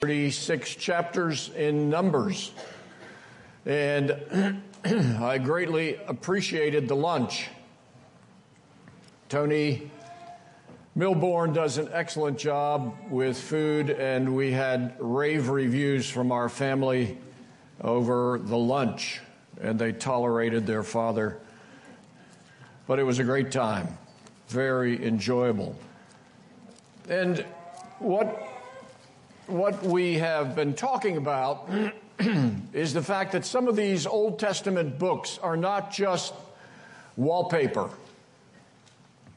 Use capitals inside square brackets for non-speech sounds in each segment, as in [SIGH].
36 chapters in Numbers. And [CLEARS THROAT] I greatly appreciated the lunch. Tony Milborn does an excellent job with food, and we had rave reviews from our family over the lunch, and they tolerated their father. But it was a great time, very enjoyable. And what what we have been talking about [CLEARS THROAT] is the fact that some of these Old Testament books are not just wallpaper.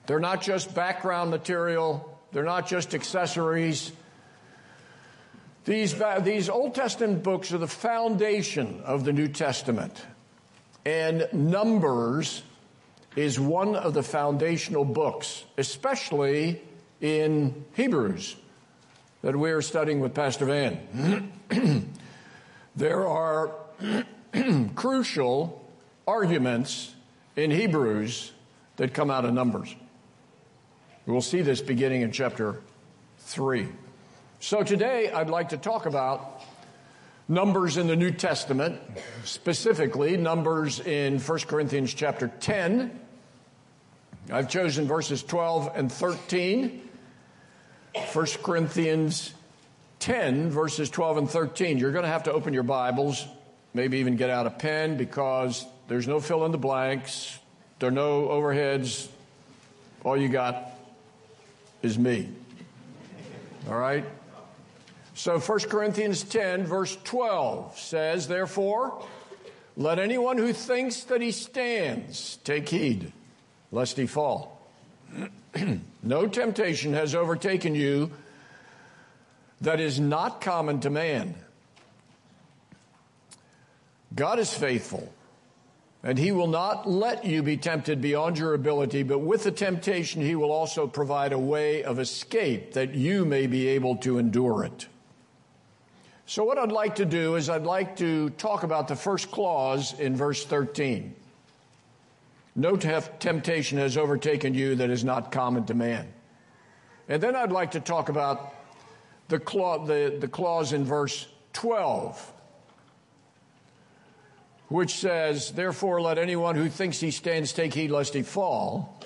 They're not just background material. They're not just accessories. These, uh, these Old Testament books are the foundation of the New Testament. And Numbers is one of the foundational books, especially in Hebrews that we are studying with Pastor Van. [CLEARS THROAT] there are [CLEARS THROAT] crucial arguments in Hebrews that come out of Numbers. We'll see this beginning in chapter 3. So today I'd like to talk about Numbers in the New Testament, specifically Numbers in 1 Corinthians chapter 10. I've chosen verses 12 and 13 1 Corinthians 10, verses 12 and 13. You're going to have to open your Bibles, maybe even get out a pen because there's no fill in the blanks, there are no overheads. All you got is me. All right? So 1 Corinthians 10, verse 12 says, Therefore, let anyone who thinks that he stands take heed, lest he fall. [CLEARS THROAT] no temptation has overtaken you that is not common to man. God is faithful, and He will not let you be tempted beyond your ability, but with the temptation, He will also provide a way of escape that you may be able to endure it. So, what I'd like to do is, I'd like to talk about the first clause in verse 13. No temptation has overtaken you that is not common to man. And then I'd like to talk about the, clause, the, the clause in verse 12, which says, Therefore, let anyone who thinks he stands take heed lest he fall.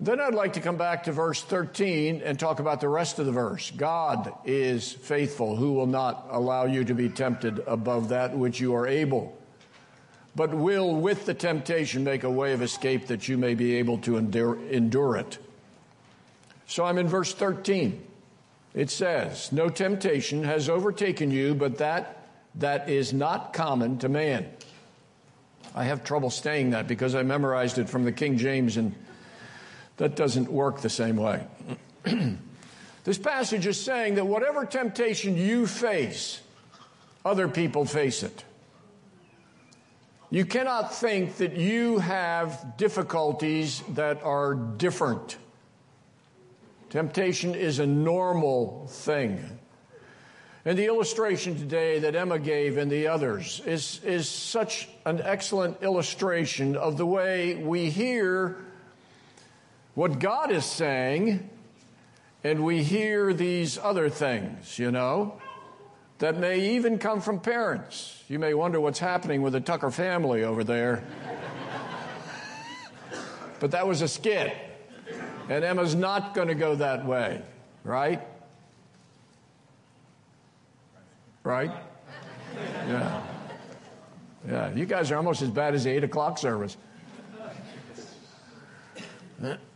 Then I'd like to come back to verse 13 and talk about the rest of the verse. God is faithful, who will not allow you to be tempted above that which you are able but will, with the temptation, make a way of escape that you may be able to endure, endure it. So I'm in verse 13. It says, No temptation has overtaken you, but that that is not common to man. I have trouble saying that because I memorized it from the King James, and that doesn't work the same way. [CLEARS THROAT] this passage is saying that whatever temptation you face, other people face it. You cannot think that you have difficulties that are different. Temptation is a normal thing. And the illustration today that Emma gave and the others is, is such an excellent illustration of the way we hear what God is saying and we hear these other things, you know that may even come from parents. You may wonder what's happening with the Tucker family over there. but that was a skit. And Emma's not going to go that way, right? Right? Yeah. Yeah, you guys are almost as bad as the 8 o'clock service.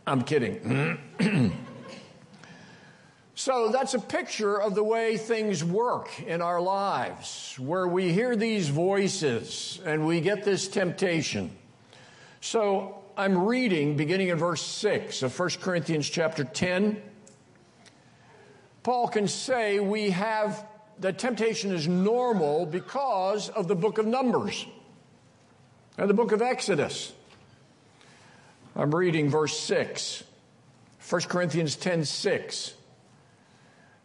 I'm kidding. [CLEARS THROAT] So that's a picture of the way things work in our lives, where we hear these voices and we get this temptation. So I'm reading beginning in verse 6 of 1 Corinthians chapter 10. Paul can say we have the temptation is normal because of the book of Numbers and the book of Exodus. I'm reading verse 6. 1 Corinthians 10 6.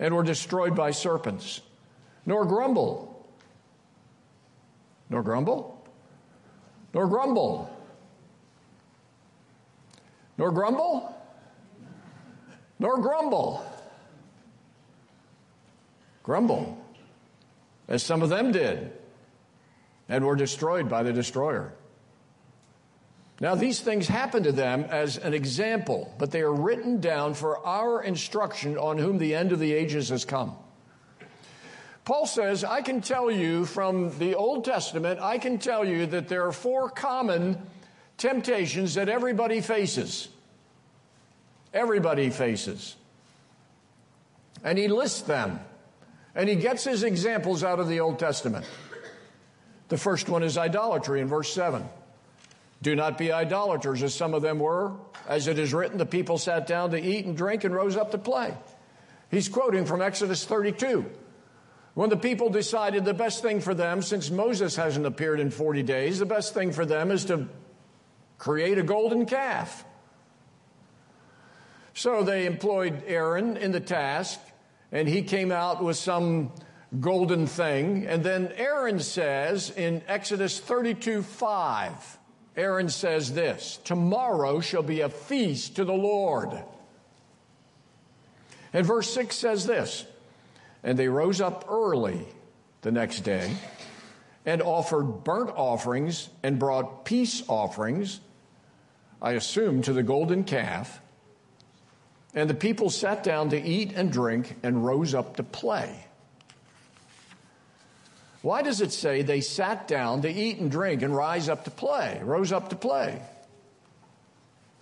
and were destroyed by serpents, nor grumble, nor grumble, nor grumble, nor grumble, nor grumble. Grumble as some of them did, and were destroyed by the destroyer. Now, these things happen to them as an example, but they are written down for our instruction on whom the end of the ages has come. Paul says, I can tell you from the Old Testament, I can tell you that there are four common temptations that everybody faces. Everybody faces. And he lists them. And he gets his examples out of the Old Testament. The first one is idolatry in verse 7. Do not be idolaters as some of them were. As it is written, the people sat down to eat and drink and rose up to play. He's quoting from Exodus 32. When the people decided the best thing for them, since Moses hasn't appeared in 40 days, the best thing for them is to create a golden calf. So they employed Aaron in the task and he came out with some golden thing. And then Aaron says in Exodus 32 5, Aaron says this Tomorrow shall be a feast to the Lord. And verse 6 says this And they rose up early the next day and offered burnt offerings and brought peace offerings, I assume, to the golden calf. And the people sat down to eat and drink and rose up to play. Why does it say they sat down to eat and drink and rise up to play, rose up to play?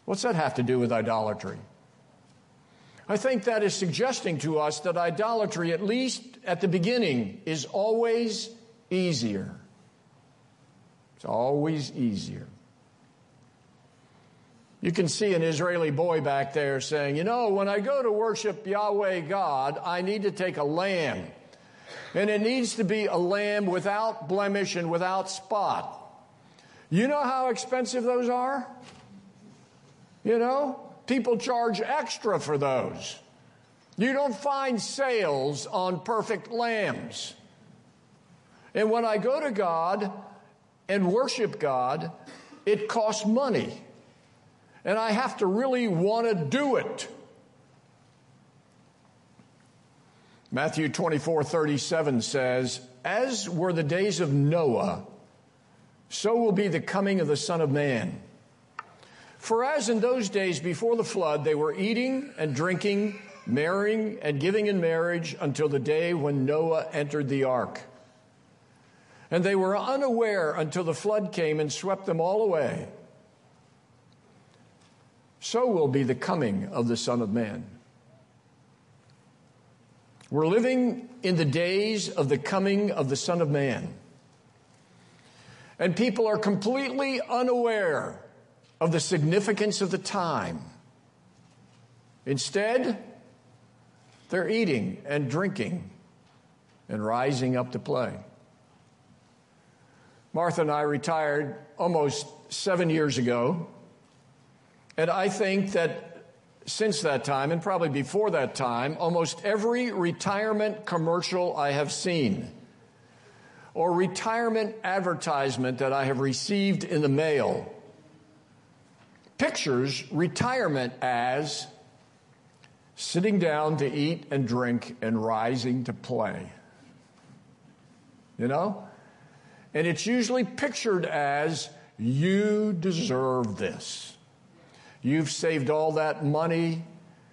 What's that have to do with idolatry? I think that is suggesting to us that idolatry, at least at the beginning, is always easier. It's always easier. You can see an Israeli boy back there saying, You know, when I go to worship Yahweh God, I need to take a lamb. And it needs to be a lamb without blemish and without spot. You know how expensive those are? You know, people charge extra for those. You don't find sales on perfect lambs. And when I go to God and worship God, it costs money and I have to really want to do it. Matthew 24 37 says, As were the days of Noah, so will be the coming of the Son of Man. For as in those days before the flood, they were eating and drinking, marrying and giving in marriage until the day when Noah entered the ark. And they were unaware until the flood came and swept them all away so will be the coming of the Son of Man. We're living in the days of the coming of the Son of Man. And people are completely unaware of the significance of the time. Instead, they're eating and drinking and rising up to play. Martha and I retired almost seven years ago and I think that since that time, and probably before that time, almost every retirement commercial I have seen or retirement advertisement that I have received in the mail pictures retirement as sitting down to eat and drink and rising to play. You know? And it's usually pictured as you deserve this. You've saved all that money.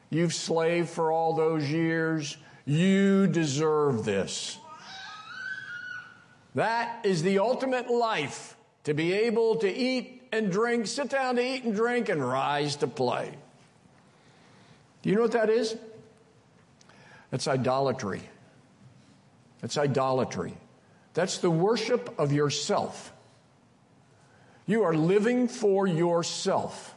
You've slaved for all those years. You deserve this. That is the ultimate life to be able to eat and drink, sit down to eat and drink, and rise to play. Do you know what that is? That's idolatry. That's idolatry. That's the worship of yourself. You are living for yourself.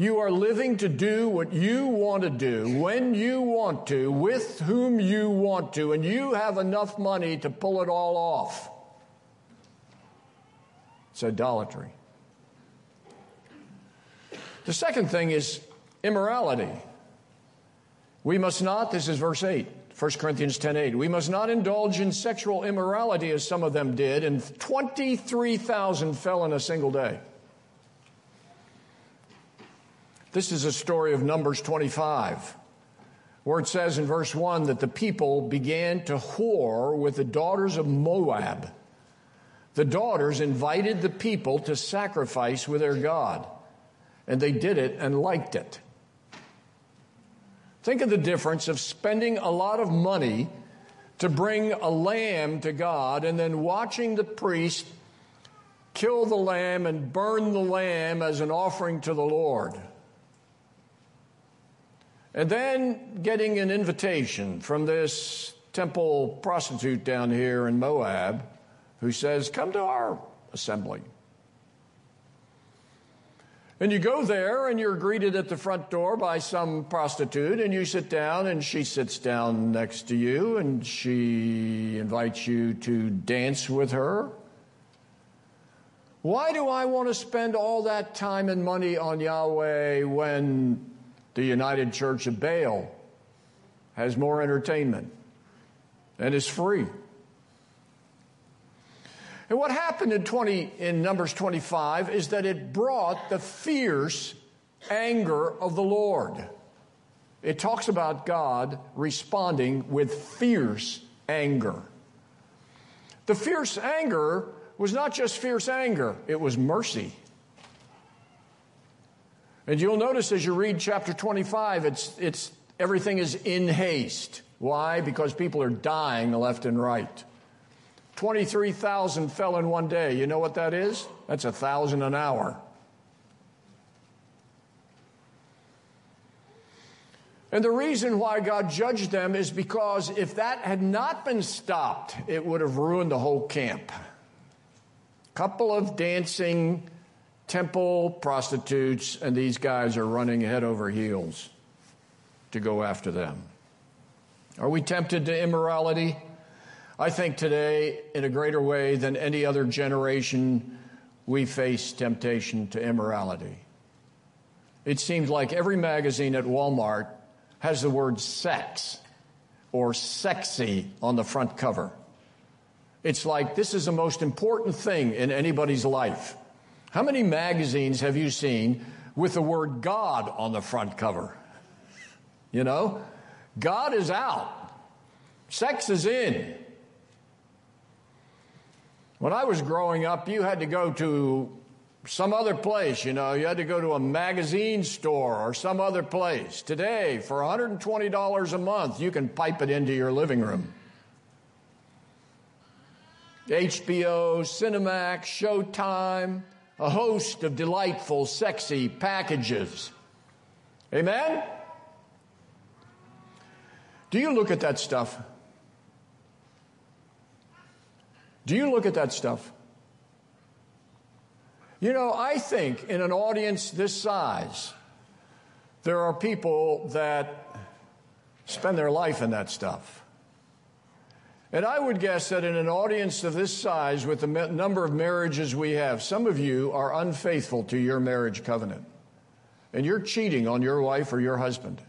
You are living to do what you want to do, when you want to, with whom you want to, and you have enough money to pull it all off. It's idolatry. The second thing is immorality. We must not, this is verse 8, 1 Corinthians 10 8, we must not indulge in sexual immorality as some of them did, and 23,000 fell in a single day. This is a story of Numbers 25, where it says in verse 1 that the people began to whore with the daughters of Moab. The daughters invited the people to sacrifice with their God, and they did it and liked it. Think of the difference of spending a lot of money to bring a lamb to God and then watching the priest kill the lamb and burn the lamb as an offering to the Lord. And then getting an invitation from this temple prostitute down here in Moab who says, Come to our assembly. And you go there and you're greeted at the front door by some prostitute and you sit down and she sits down next to you and she invites you to dance with her. Why do I want to spend all that time and money on Yahweh when the United Church of Baal has more entertainment and is free. And what happened in 20 in Numbers 25 is that it brought the fierce anger of the Lord. It talks about God responding with fierce anger. The fierce anger was not just fierce anger, it was mercy. And you'll notice as you read chapter 25, it's, it's, everything is in haste. Why? Because people are dying left and right. 23,000 fell in one day. You know what that is? That's a thousand an hour. And the reason why God judged them is because if that had not been stopped, it would have ruined the whole camp. A Couple of dancing temple prostitutes, and these guys are running head over heels to go after them. Are we tempted to immorality? I think today, in a greater way than any other generation, we face temptation to immorality. It seems like every magazine at Walmart has the word sex or sexy on the front cover. It's like this is the most important thing in anybody's life. How many magazines have you seen with the word God on the front cover? You know, God is out, sex is in. When I was growing up, you had to go to some other place, you know, you had to go to a magazine store or some other place. Today, for $120 a month, you can pipe it into your living room. HBO, Cinemax, Showtime, a host of delightful, sexy packages. Amen? Do you look at that stuff? Do you look at that stuff? You know, I think in an audience this size, there are people that spend their life in that stuff. And I would guess that in an audience of this size, with the number of marriages we have, some of you are unfaithful to your marriage covenant. And you're cheating on your wife or your husband.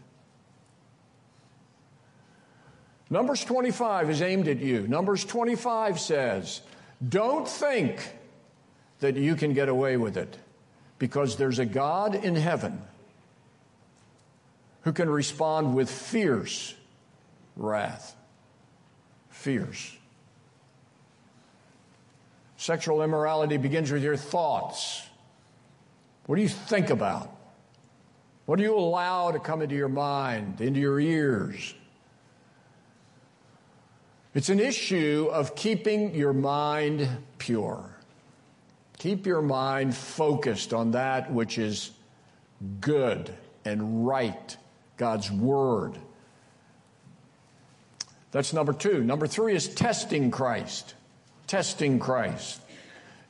Numbers 25 is aimed at you. Numbers 25 says, Don't think that you can get away with it because there's a God in heaven who can respond with fierce wrath fears. Sexual immorality begins with your thoughts. What do you think about? What do you allow to come into your mind, into your ears? It's an issue of keeping your mind pure. Keep your mind focused on that which is good and right, God's Word. That's number two. Number three is testing Christ. Testing Christ.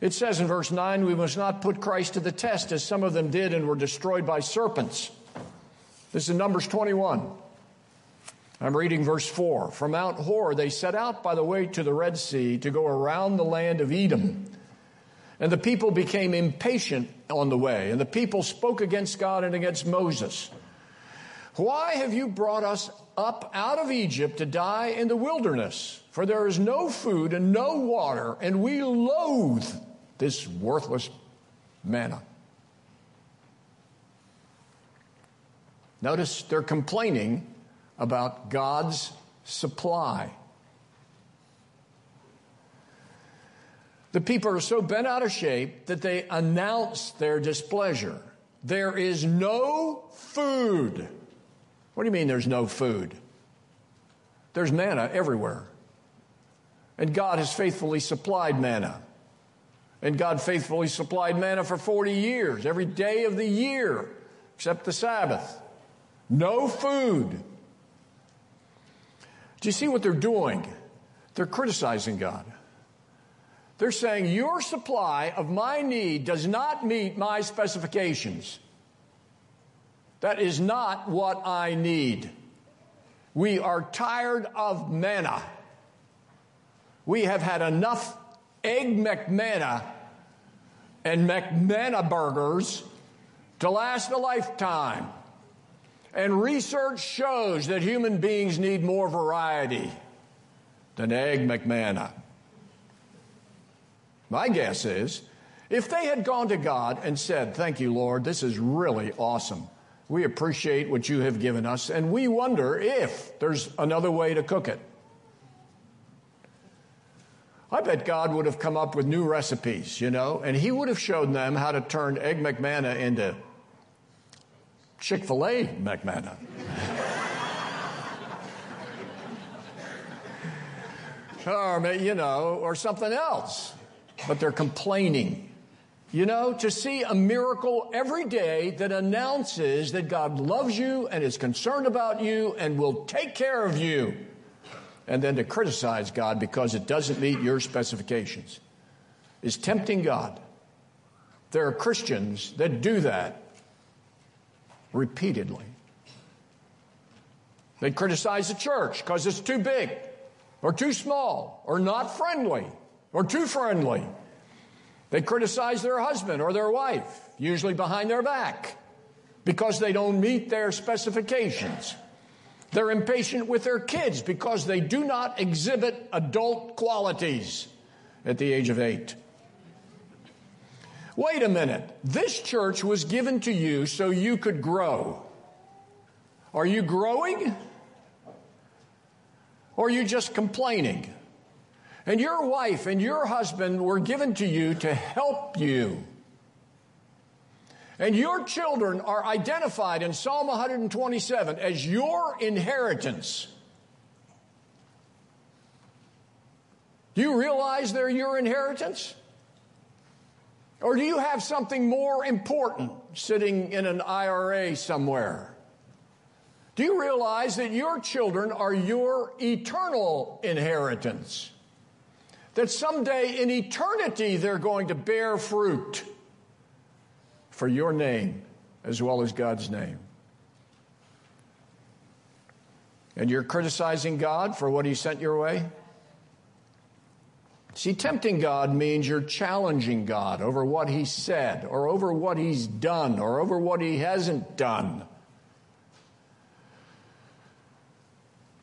It says in verse 9, we must not put Christ to the test as some of them did and were destroyed by serpents. This is Numbers 21. I'm reading verse 4. From Mount Hor, they set out by the way to the Red Sea to go around the land of Edom. And the people became impatient on the way, and the people spoke against God and against Moses. Why have you brought us up out of Egypt to die in the wilderness? For there is no food and no water, and we loathe this worthless manna. Notice they're complaining about God's supply. The people are so bent out of shape that they announce their displeasure. There is no food. What do you mean there's no food? There's manna everywhere. And God has faithfully supplied manna. And God faithfully supplied manna for 40 years, every day of the year, except the Sabbath. No food. Do you see what they're doing? They're criticizing God. They're saying, Your supply of my need does not meet my specifications. That is not what I need. We are tired of manna. We have had enough egg McManna and McManna burgers to last a lifetime. And research shows that human beings need more variety than egg McManna. My guess is if they had gone to God and said, Thank you, Lord, this is really awesome. We appreciate what you have given us, and we wonder if there's another way to cook it. I bet God would have come up with new recipes, you know, and He would have shown them how to turn Egg McManna into Chick fil A McManna. [LAUGHS] or, you know, or something else. But they're complaining. You know, to see a miracle every day that announces that God loves you and is concerned about you and will take care of you and then to criticize God because it doesn't meet your specifications is tempting God. There are Christians that do that repeatedly. They criticize the church because it's too big or too small or not friendly or too friendly. They criticize their husband or their wife, usually behind their back, because they don't meet their specifications. They're impatient with their kids because they do not exhibit adult qualities at the age of eight. Wait a minute. This church was given to you so you could grow. Are you growing? Or are you just complaining? And your wife and your husband were given to you to help you. And your children are identified in Psalm 127 as your inheritance. Do you realize they're your inheritance? Or do you have something more important sitting in an IRA somewhere? Do you realize that your children are your eternal inheritance? That someday in eternity they're going to bear fruit for your name as well as God's name. And you're criticizing God for what He sent your way? See, tempting God means you're challenging God over what He said, or over what He's done, or over what He hasn't done.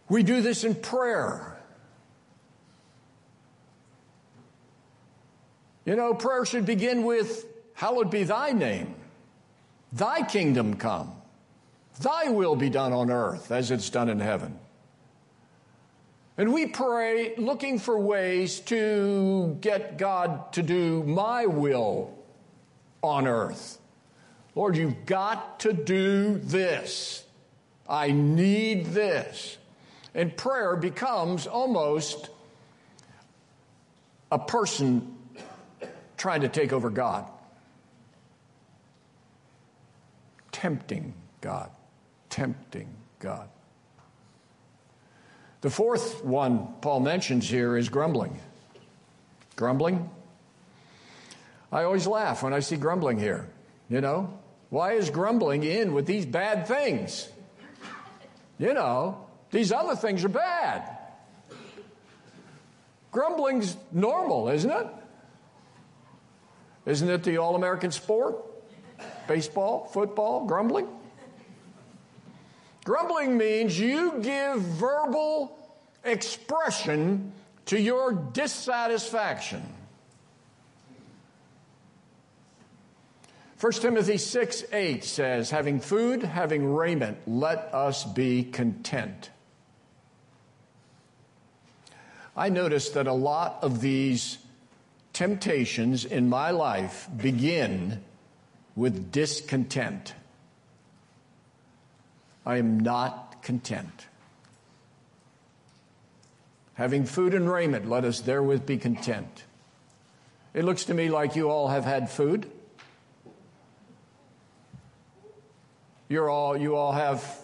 We do this in prayer. You know, prayer should begin with Hallowed be thy name. Thy kingdom come. Thy will be done on earth as it's done in heaven. And we pray looking for ways to get God to do my will on earth. Lord, you've got to do this. I need this. And prayer becomes almost a person trying to take over God. tempting God. Tempting God. The fourth one Paul mentions here is grumbling. Grumbling. I always laugh when I see grumbling here. You know, why is grumbling in with these bad things? You know, these other things are bad. Grumbling's normal, isn't it? Isn't it the all American sport? Baseball, football, grumbling? Grumbling means you give verbal expression to your dissatisfaction. 1 Timothy 6 8 says, Having food, having raiment, let us be content. I noticed that a lot of these temptations in my life begin with discontent. I am not content. Having food and raiment, let us therewith be content. It looks to me like you all have had food. You're all, you all have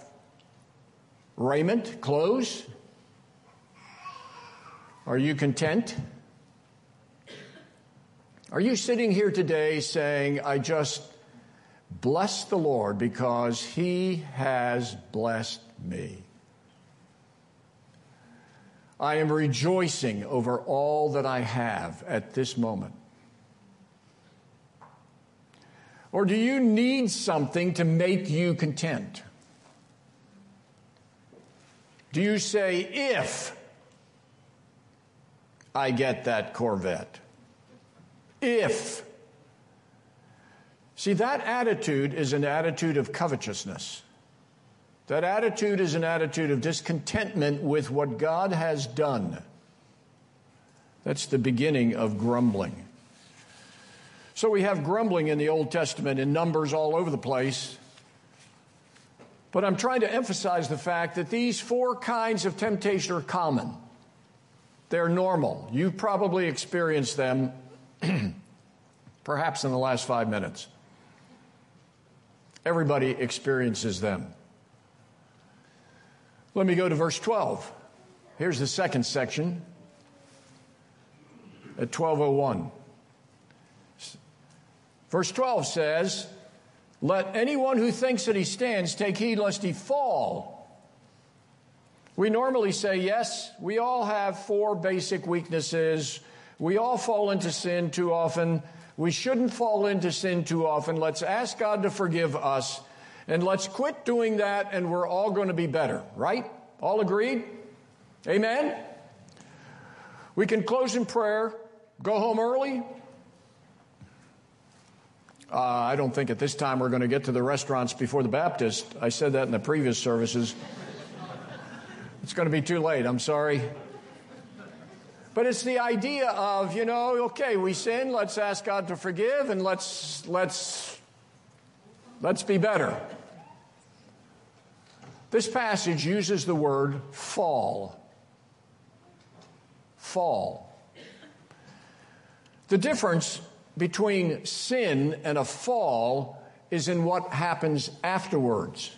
raiment, clothes. Are you content? Are you sitting here today saying, I just bless the Lord because he has blessed me? I am rejoicing over all that I have at this moment. Or do you need something to make you content? Do you say, if I get that Corvette? If. See, that attitude is an attitude of covetousness. That attitude is an attitude of discontentment with what God has done. That's the beginning of grumbling. So we have grumbling in the Old Testament in numbers all over the place. But I'm trying to emphasize the fact that these four kinds of temptation are common. They're normal. You've probably experienced them [CLEARS THROAT] perhaps in the last five minutes. Everybody experiences them. Let me go to verse 12. Here's the second section at 1201. Verse 12 says, Let anyone who thinks that he stands take heed lest he fall. We normally say, yes, we all have four basic weaknesses. We all fall into sin too often. We shouldn't fall into sin too often. Let's ask God to forgive us and let's quit doing that and we're all going to be better, right? All agreed? Amen? We can close in prayer, go home early, uh, I don't think at this time we're going to get to the restaurants before the Baptist. I said that in the previous services. it's going to be too late. I'm sorry. But it's the idea of, you know, okay, we sin, let's ask God to forgive and let's let's let's be better. This passage uses the word fall. Fall. The difference between sin and a fall is in what happens afterwards.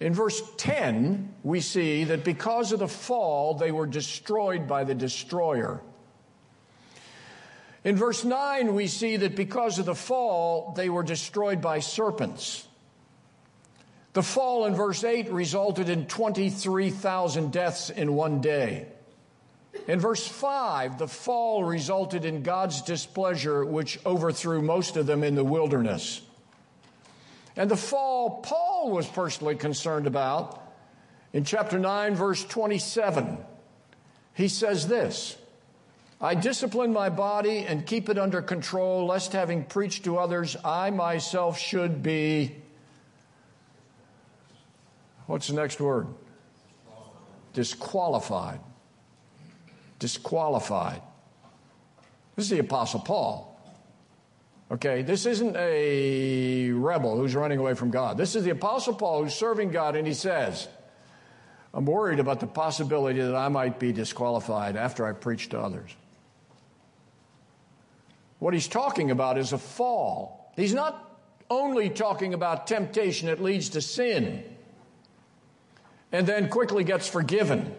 In verse 10, we see that because of the fall, they were destroyed by the destroyer. In verse 9, we see that because of the fall, they were destroyed by serpents. The fall in verse 8 resulted in 23,000 deaths in one day. In verse 5, the fall resulted in God's displeasure, which overthrew most of them in the wilderness. And the fall Paul was personally concerned about in chapter 9, verse 27. He says this I discipline my body and keep it under control, lest having preached to others, I myself should be. What's the next word? Disqualified disqualified. This is the Apostle Paul. Okay, this isn't a rebel who's running away from God. This is the Apostle Paul who's serving God, and he says, I'm worried about the possibility that I might be disqualified after I preach to others. What he's talking about is a fall. He's not only talking about temptation that leads to sin and then quickly gets forgiven.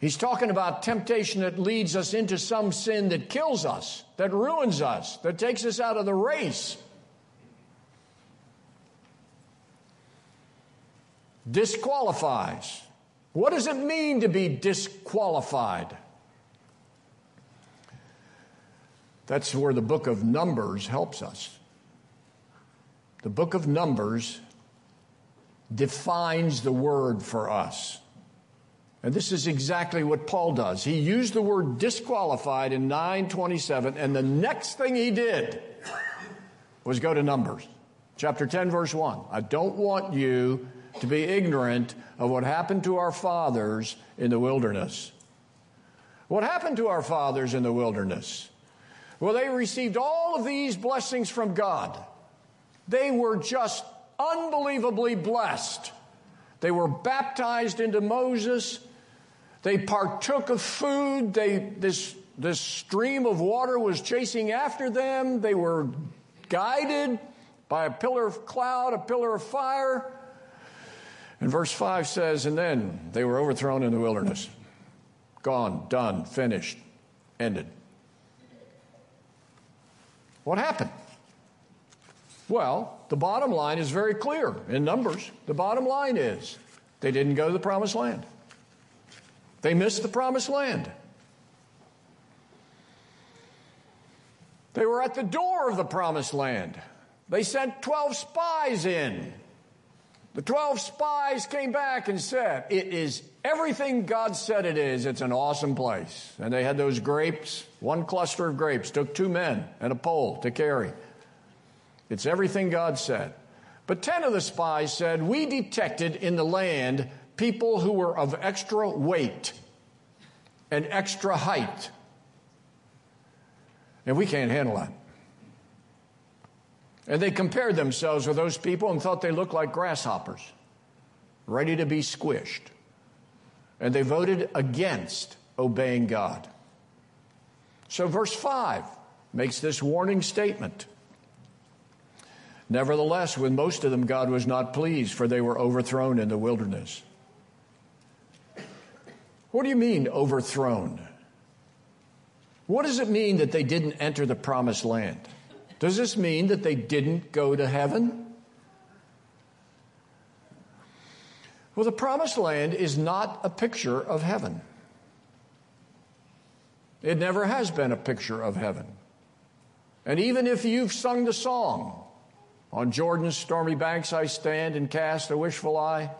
He's talking about temptation that leads us into some sin that kills us, that ruins us, that takes us out of the race. Disqualifies. What does it mean to be disqualified? That's where the book of Numbers helps us. The book of Numbers defines the word for us. And this is exactly what Paul does. He used the word disqualified in 927, and the next thing he did was go to Numbers, chapter 10, verse 1. I don't want you to be ignorant of what happened to our fathers in the wilderness. What happened to our fathers in the wilderness? Well, they received all of these blessings from God. They were just unbelievably blessed. They were baptized into Moses. They partook of food. They, this, this stream of water was chasing after them. They were guided by a pillar of cloud, a pillar of fire. And verse 5 says, And then they were overthrown in the wilderness. Gone, done, finished, ended. What happened? Well, the bottom line is very clear in Numbers. The bottom line is they didn't go to the promised land. They missed the promised land. They were at the door of the promised land. They sent 12 spies in. The 12 spies came back and said, It is everything God said it is. It's an awesome place. And they had those grapes, one cluster of grapes, took two men and a pole to carry. It's everything God said. But 10 of the spies said, We detected in the land people who were of extra weight and extra height. And we can't handle that. And they compared themselves with those people and thought they looked like grasshoppers, ready to be squished. And they voted against obeying God. So, verse 5 makes this warning statement. Nevertheless, with most of them, God was not pleased, for they were overthrown in the wilderness. What do you mean, overthrown? What does it mean that they didn't enter the promised land? Does this mean that they didn't go to heaven? Well, the promised land is not a picture of heaven. It never has been a picture of heaven. And even if you've sung the song, on Jordan's stormy banks I stand and cast a wishful eye.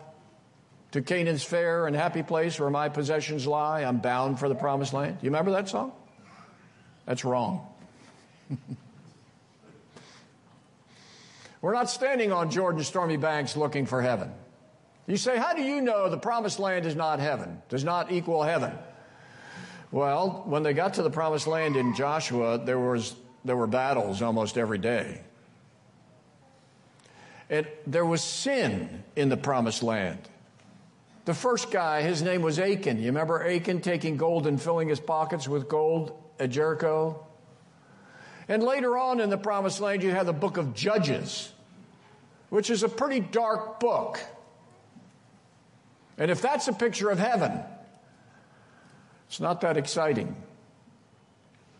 To Canaan's fair and happy place where my possessions lie, I'm bound for the promised land. You remember that song? That's wrong. [LAUGHS] We're not standing on Jordan's stormy banks looking for heaven. You say, how do you know the promised land is not heaven, does not equal heaven? Well, when they got to the promised land in Joshua, there, was, there were battles almost every day. It, there was sin in the promised land. The first guy, his name was Achan. You remember Achan taking gold and filling his pockets with gold at Jericho? And later on in the promised land, you have the book of Judges, which is a pretty dark book. And if that's a picture of heaven, it's not that exciting.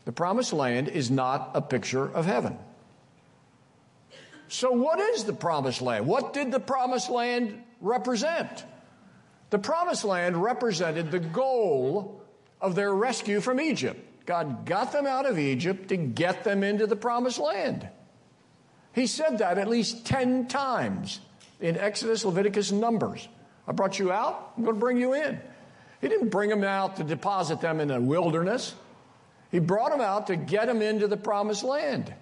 The promised land is not a picture of heaven. So, what is the promised land? What did the promised land represent? The promised land represented the goal of their rescue from Egypt. God got them out of Egypt to get them into the promised land. He said that at least 10 times in Exodus, Leviticus, Numbers. I brought you out, I'm going to bring you in. He didn't bring them out to deposit them in a wilderness. He brought them out to get them into the promised land.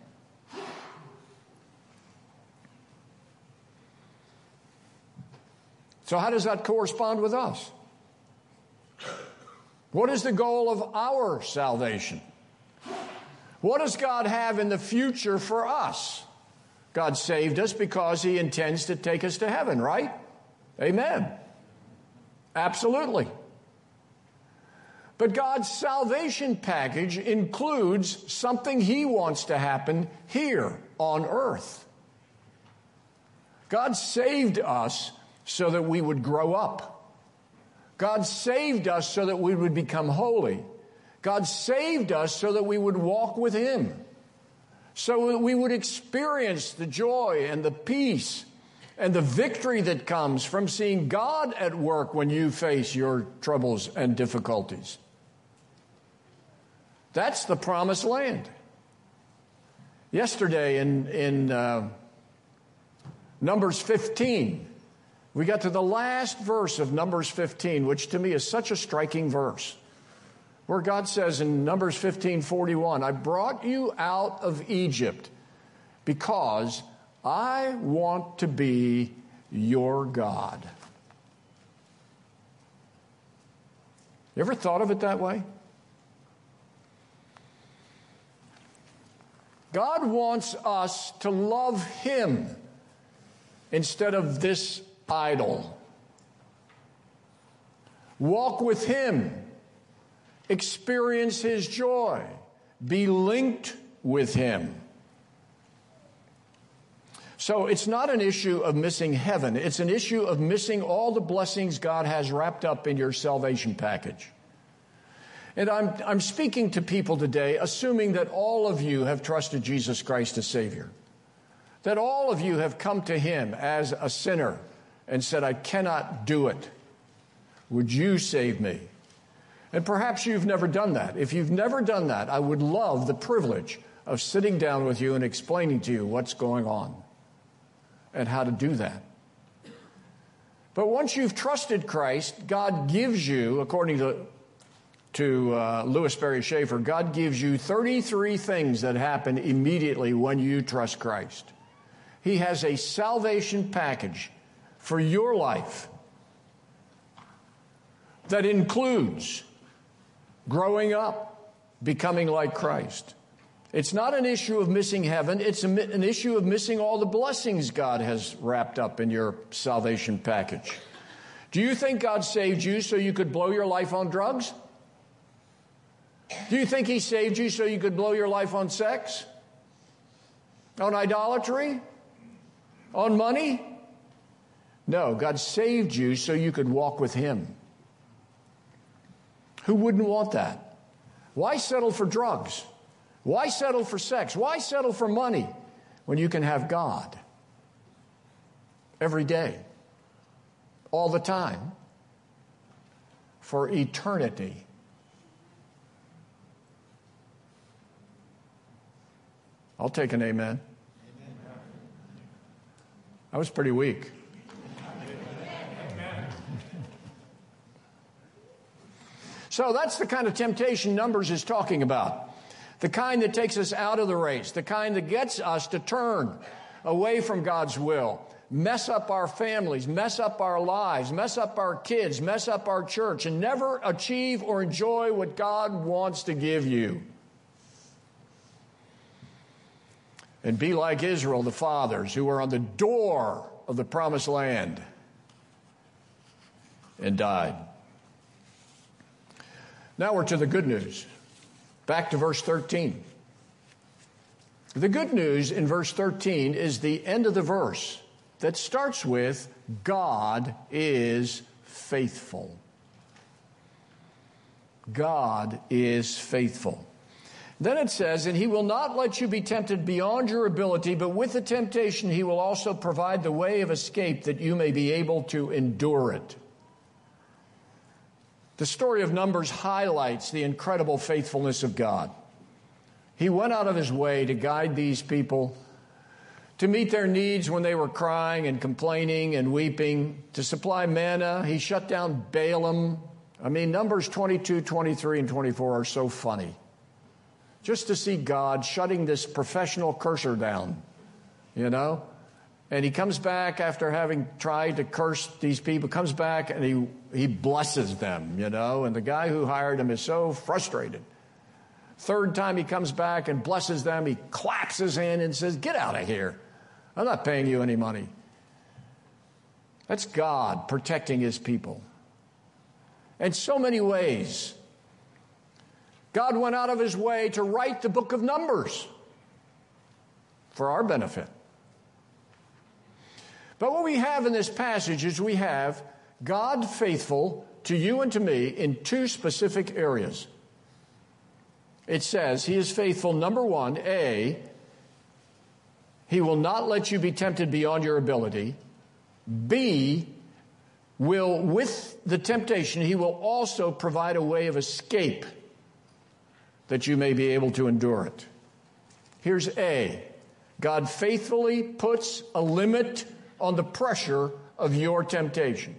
So, how does that correspond with us? What is the goal of our salvation? What does God have in the future for us? God saved us because He intends to take us to heaven, right? Amen. Absolutely. But God's salvation package includes something He wants to happen here on earth. God saved us so that we would grow up. God saved us so that we would become holy. God saved us so that we would walk with Him, so that we would experience the joy and the peace and the victory that comes from seeing God at work when you face your troubles and difficulties. That's the promised land. Yesterday in, in uh, Numbers 15, we got to the last verse of Numbers 15, which to me is such a striking verse, where God says in Numbers 15 41, I brought you out of Egypt because I want to be your God. You ever thought of it that way? God wants us to love Him instead of this idol. Walk with Him, experience His joy, be linked with Him. So it's not an issue of missing heaven, it's an issue of missing all the blessings God has wrapped up in your salvation package. And I'm, I'm speaking to people today, assuming that all of you have trusted Jesus Christ as Savior, that all of you have come to Him as a sinner and said, I cannot do it. Would you save me? And perhaps you've never done that. If you've never done that, I would love the privilege of sitting down with you and explaining to you what's going on and how to do that. But once you've trusted Christ, God gives you, according to, to uh, Lewis Sperry Chafer, God gives you 33 things that happen immediately when you trust Christ. He has a salvation package for your life that includes growing up, becoming like Christ. It's not an issue of missing heaven, it's an issue of missing all the blessings God has wrapped up in your salvation package. Do you think God saved you so you could blow your life on drugs? Do you think He saved you so you could blow your life on sex? On idolatry? On money? No, God saved you so you could walk with Him. Who wouldn't want that? Why settle for drugs? Why settle for sex? Why settle for money when you can have God every day, all the time, for eternity? I'll take an amen. amen. I was pretty weak. So that's the kind of temptation Numbers is talking about. The kind that takes us out of the race, the kind that gets us to turn away from God's will, mess up our families, mess up our lives, mess up our kids, mess up our church, and never achieve or enjoy what God wants to give you. And be like Israel, the fathers who were on the door of the promised land and died. Now we're to the good news. Back to verse 13. The good news in verse 13 is the end of the verse that starts with God is faithful. God is faithful. Then it says, and he will not let you be tempted beyond your ability, but with the temptation, he will also provide the way of escape that you may be able to endure it. The story of Numbers highlights the incredible faithfulness of God. He went out of his way to guide these people, to meet their needs when they were crying and complaining and weeping, to supply manna. He shut down Balaam. I mean, Numbers 22, 23, and 24 are so funny. Just to see God shutting this professional curser down, you know? And he comes back after having tried to curse these people, comes back and he, he blesses them, you know, and the guy who hired him is so frustrated. Third time he comes back and blesses them, he claps his hand and says, Get out of here. I'm not paying you any money. That's God protecting his people. In so many ways, God went out of his way to write the book of Numbers for our benefit. But what we have in this passage is we have God faithful to you and to me in two specific areas. It says, He is faithful, number one, A, He will not let you be tempted beyond your ability. B, will, with the temptation, He will also provide a way of escape that you may be able to endure it. Here's A God faithfully puts a limit on the pressure of your temptation.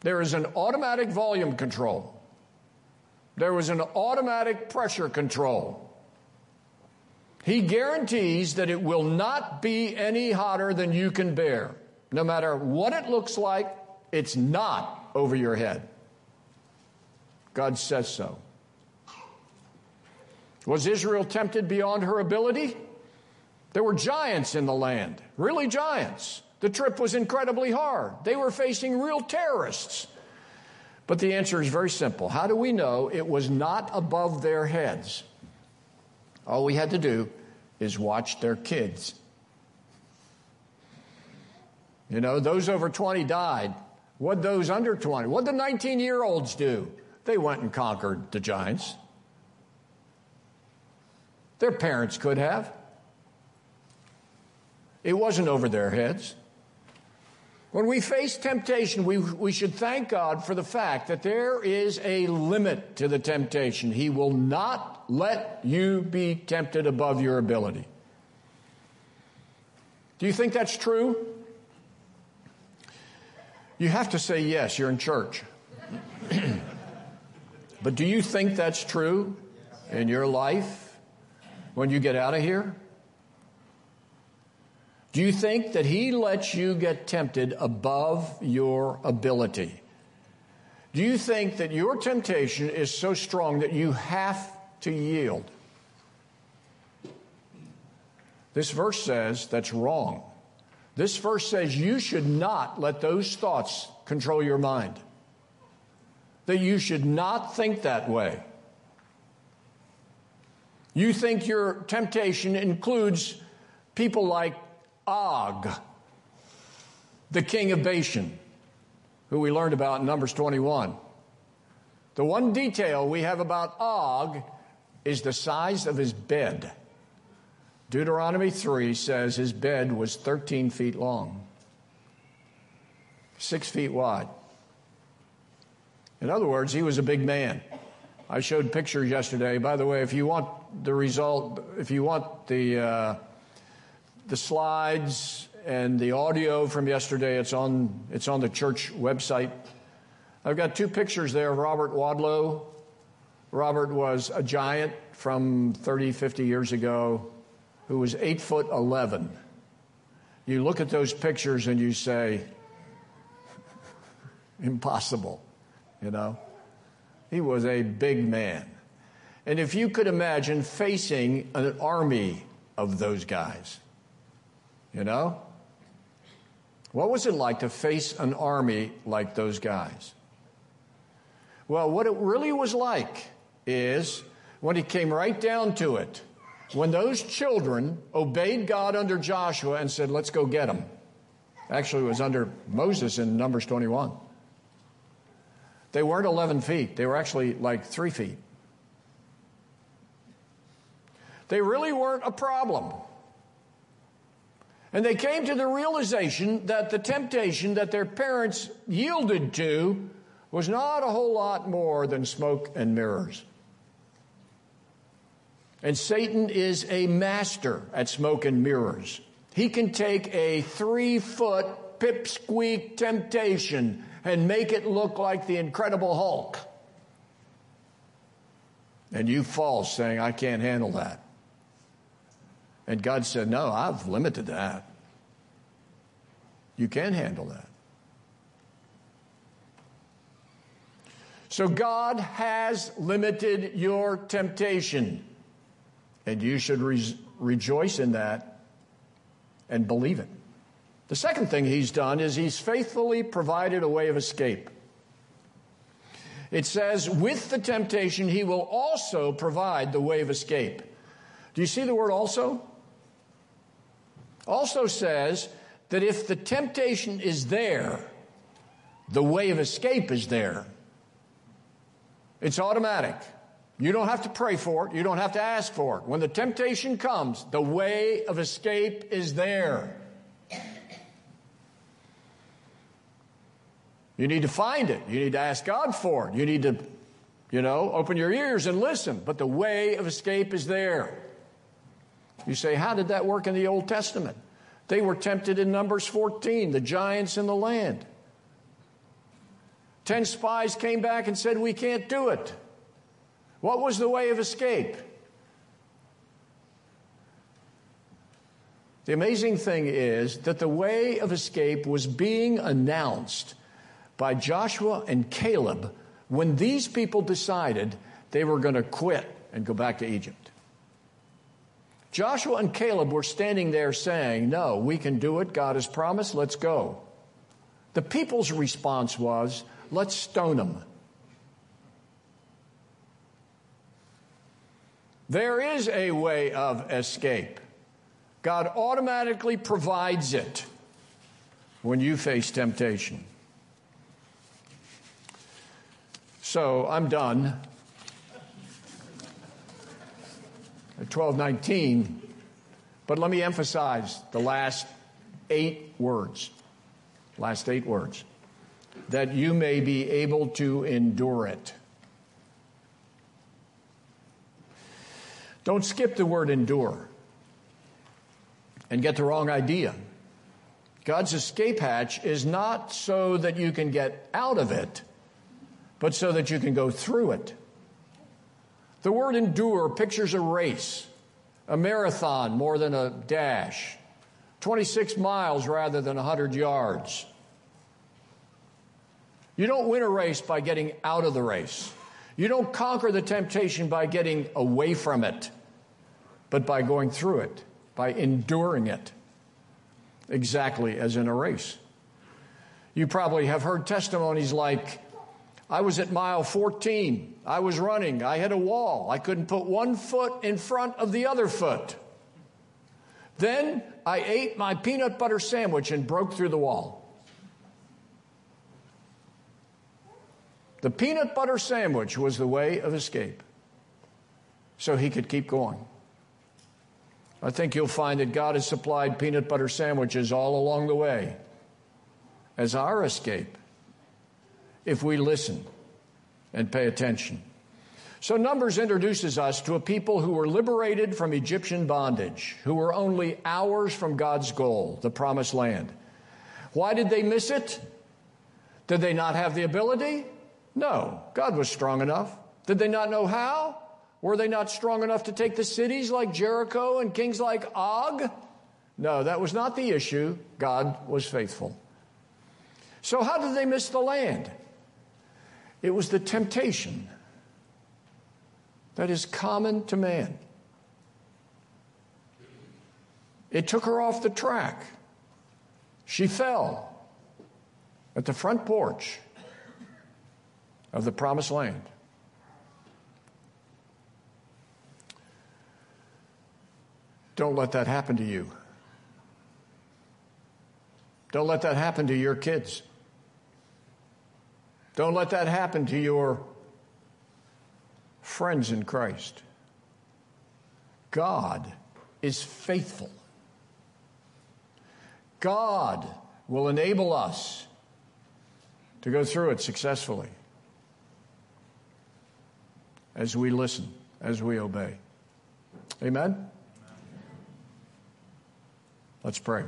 There is an automatic volume control. There was an automatic pressure control. He guarantees that it will not be any hotter than you can bear. No matter what it looks like, it's not over your head. God says so. Was Israel tempted beyond her ability? There were giants in the land, really giants. The trip was incredibly hard. They were facing real terrorists. But the answer is very simple. How do we know it was not above their heads? All we had to do is watch their kids. You know, those over 20 died. What those under 20? What the 19 year olds do? They went and conquered the giants. Their parents could have. It wasn't over their heads. When we face temptation, we, we should thank God for the fact that there is a limit to the temptation. He will not let you be tempted above your ability. Do you think that's true? You have to say yes, you're in church. [CLEARS THROAT] but do you think that's true in your life when you get out of here? Do you think that He lets you get tempted above your ability? Do you think that your temptation is so strong that you have to yield? This verse says that's wrong. This verse says you should not let those thoughts control your mind. That you should not think that way. You think your temptation includes people like Og, the king of Bashan, who we learned about in Numbers 21. The one detail we have about Og is the size of his bed. Deuteronomy 3 says his bed was 13 feet long, six feet wide. In other words, he was a big man. I showed pictures yesterday. By the way, if you want the result, if you want the uh, the slides and the audio from yesterday, it's on it's on the church website. I've got two pictures there of Robert Wadlow. Robert was a giant from 30, 50 years ago who was 8 foot 11. You look at those pictures and you say, [LAUGHS] impossible, you know? He was a big man. And if you could imagine facing an army of those guys, you know? What was it like to face an army like those guys? Well, what it really was like is when it came right down to it, when those children obeyed God under Joshua and said, Let's go get them. Actually, it was under Moses in Numbers 21. They weren't 11 feet, they were actually like three feet. They really weren't a problem. And they came to the realization that the temptation that their parents yielded to was not a whole lot more than smoke and mirrors. And Satan is a master at smoke and mirrors. He can take a three foot pipsqueak temptation and make it look like the Incredible Hulk. And you fall saying, I can't handle that. And God said, No, I've limited that. You can handle that. So God has limited your temptation. And you should re- rejoice in that and believe it. The second thing he's done is he's faithfully provided a way of escape. It says, with the temptation, he will also provide the way of escape. Do you see the word also? Also says that if the temptation is there, The way of escape is there. It's automatic. You don't have to pray for it. You don't have to ask for it. When the temptation comes, the way of escape is there. You need to find it. You need to ask God for it. You need to, you know, open your ears and listen. But the way of escape is there. You say, how did that work in the Old Testament? They were tempted in Numbers 14, the giants in the land. Ten spies came back and said, We can't do it. What was the way of escape? The amazing thing is that the way of escape was being announced by Joshua and Caleb when these people decided they were going to quit and go back to Egypt. Joshua and Caleb were standing there saying, No, we can do it. God has promised. Let's go. The people's response was, Let's stone them. There is a way of escape. God automatically provides it when you face temptation. So I'm done. At 1219, but let me emphasize the last eight words. Last eight words. That you may be able to endure it. Don't skip the word endure and get the wrong idea. God's escape hatch is not so that you can get out of it but so that you can go through it. The word endure pictures a race, a marathon more than a dash, 26 miles rather than 100 yards. You don't win a race by getting out of the race. You don't conquer the temptation by getting away from it, but by going through it, by enduring it, exactly as in a race. You probably have heard testimonies like, I was at mile 14. I was running. I hit a wall. I couldn't put one foot in front of the other foot. Then I ate my peanut butter sandwich and broke through the wall. The peanut butter sandwich was the way of escape. So he could keep going. I think you'll find that God has supplied peanut butter sandwiches all along the way as our escape if we listen and pay attention. So, Numbers introduces us to a people who were liberated from Egyptian bondage, who were only hours from God's goal, the promised land. Why did they miss it? Did they not have the ability? No, God was strong enough. Did they not know how? Were they not strong enough to take the cities like Jericho and kings like Og? No, that was not the issue. God was faithful. So, how did they miss the land? It was the temptation that is common to man. It took her off the track. She fell at the front porch of the promised land. Don't let that happen to you. Don't let that happen to your kids. Don't let that happen to your friends in Christ. God is faithful. God will enable us to go through it successfully as we listen, as we obey. Amen? Let's pray.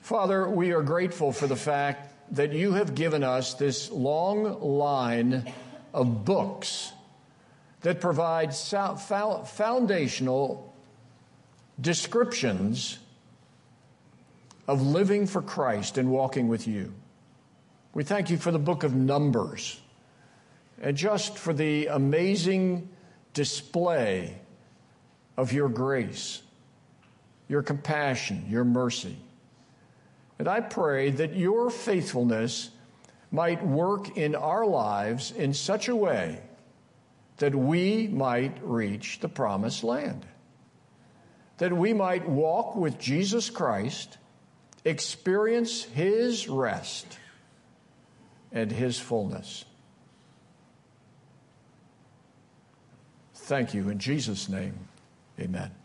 Father, we are grateful for the fact that you have given us this long line of books that provide foundational descriptions of living for Christ and walking with you. We thank you for the book of Numbers and just for the amazing display of your grace, your compassion, your mercy. And I pray that your faithfulness might work in our lives in such a way that we might reach the promised land. That we might walk with Jesus Christ, experience his rest, and his fullness. Thank you. In Jesus' name, amen.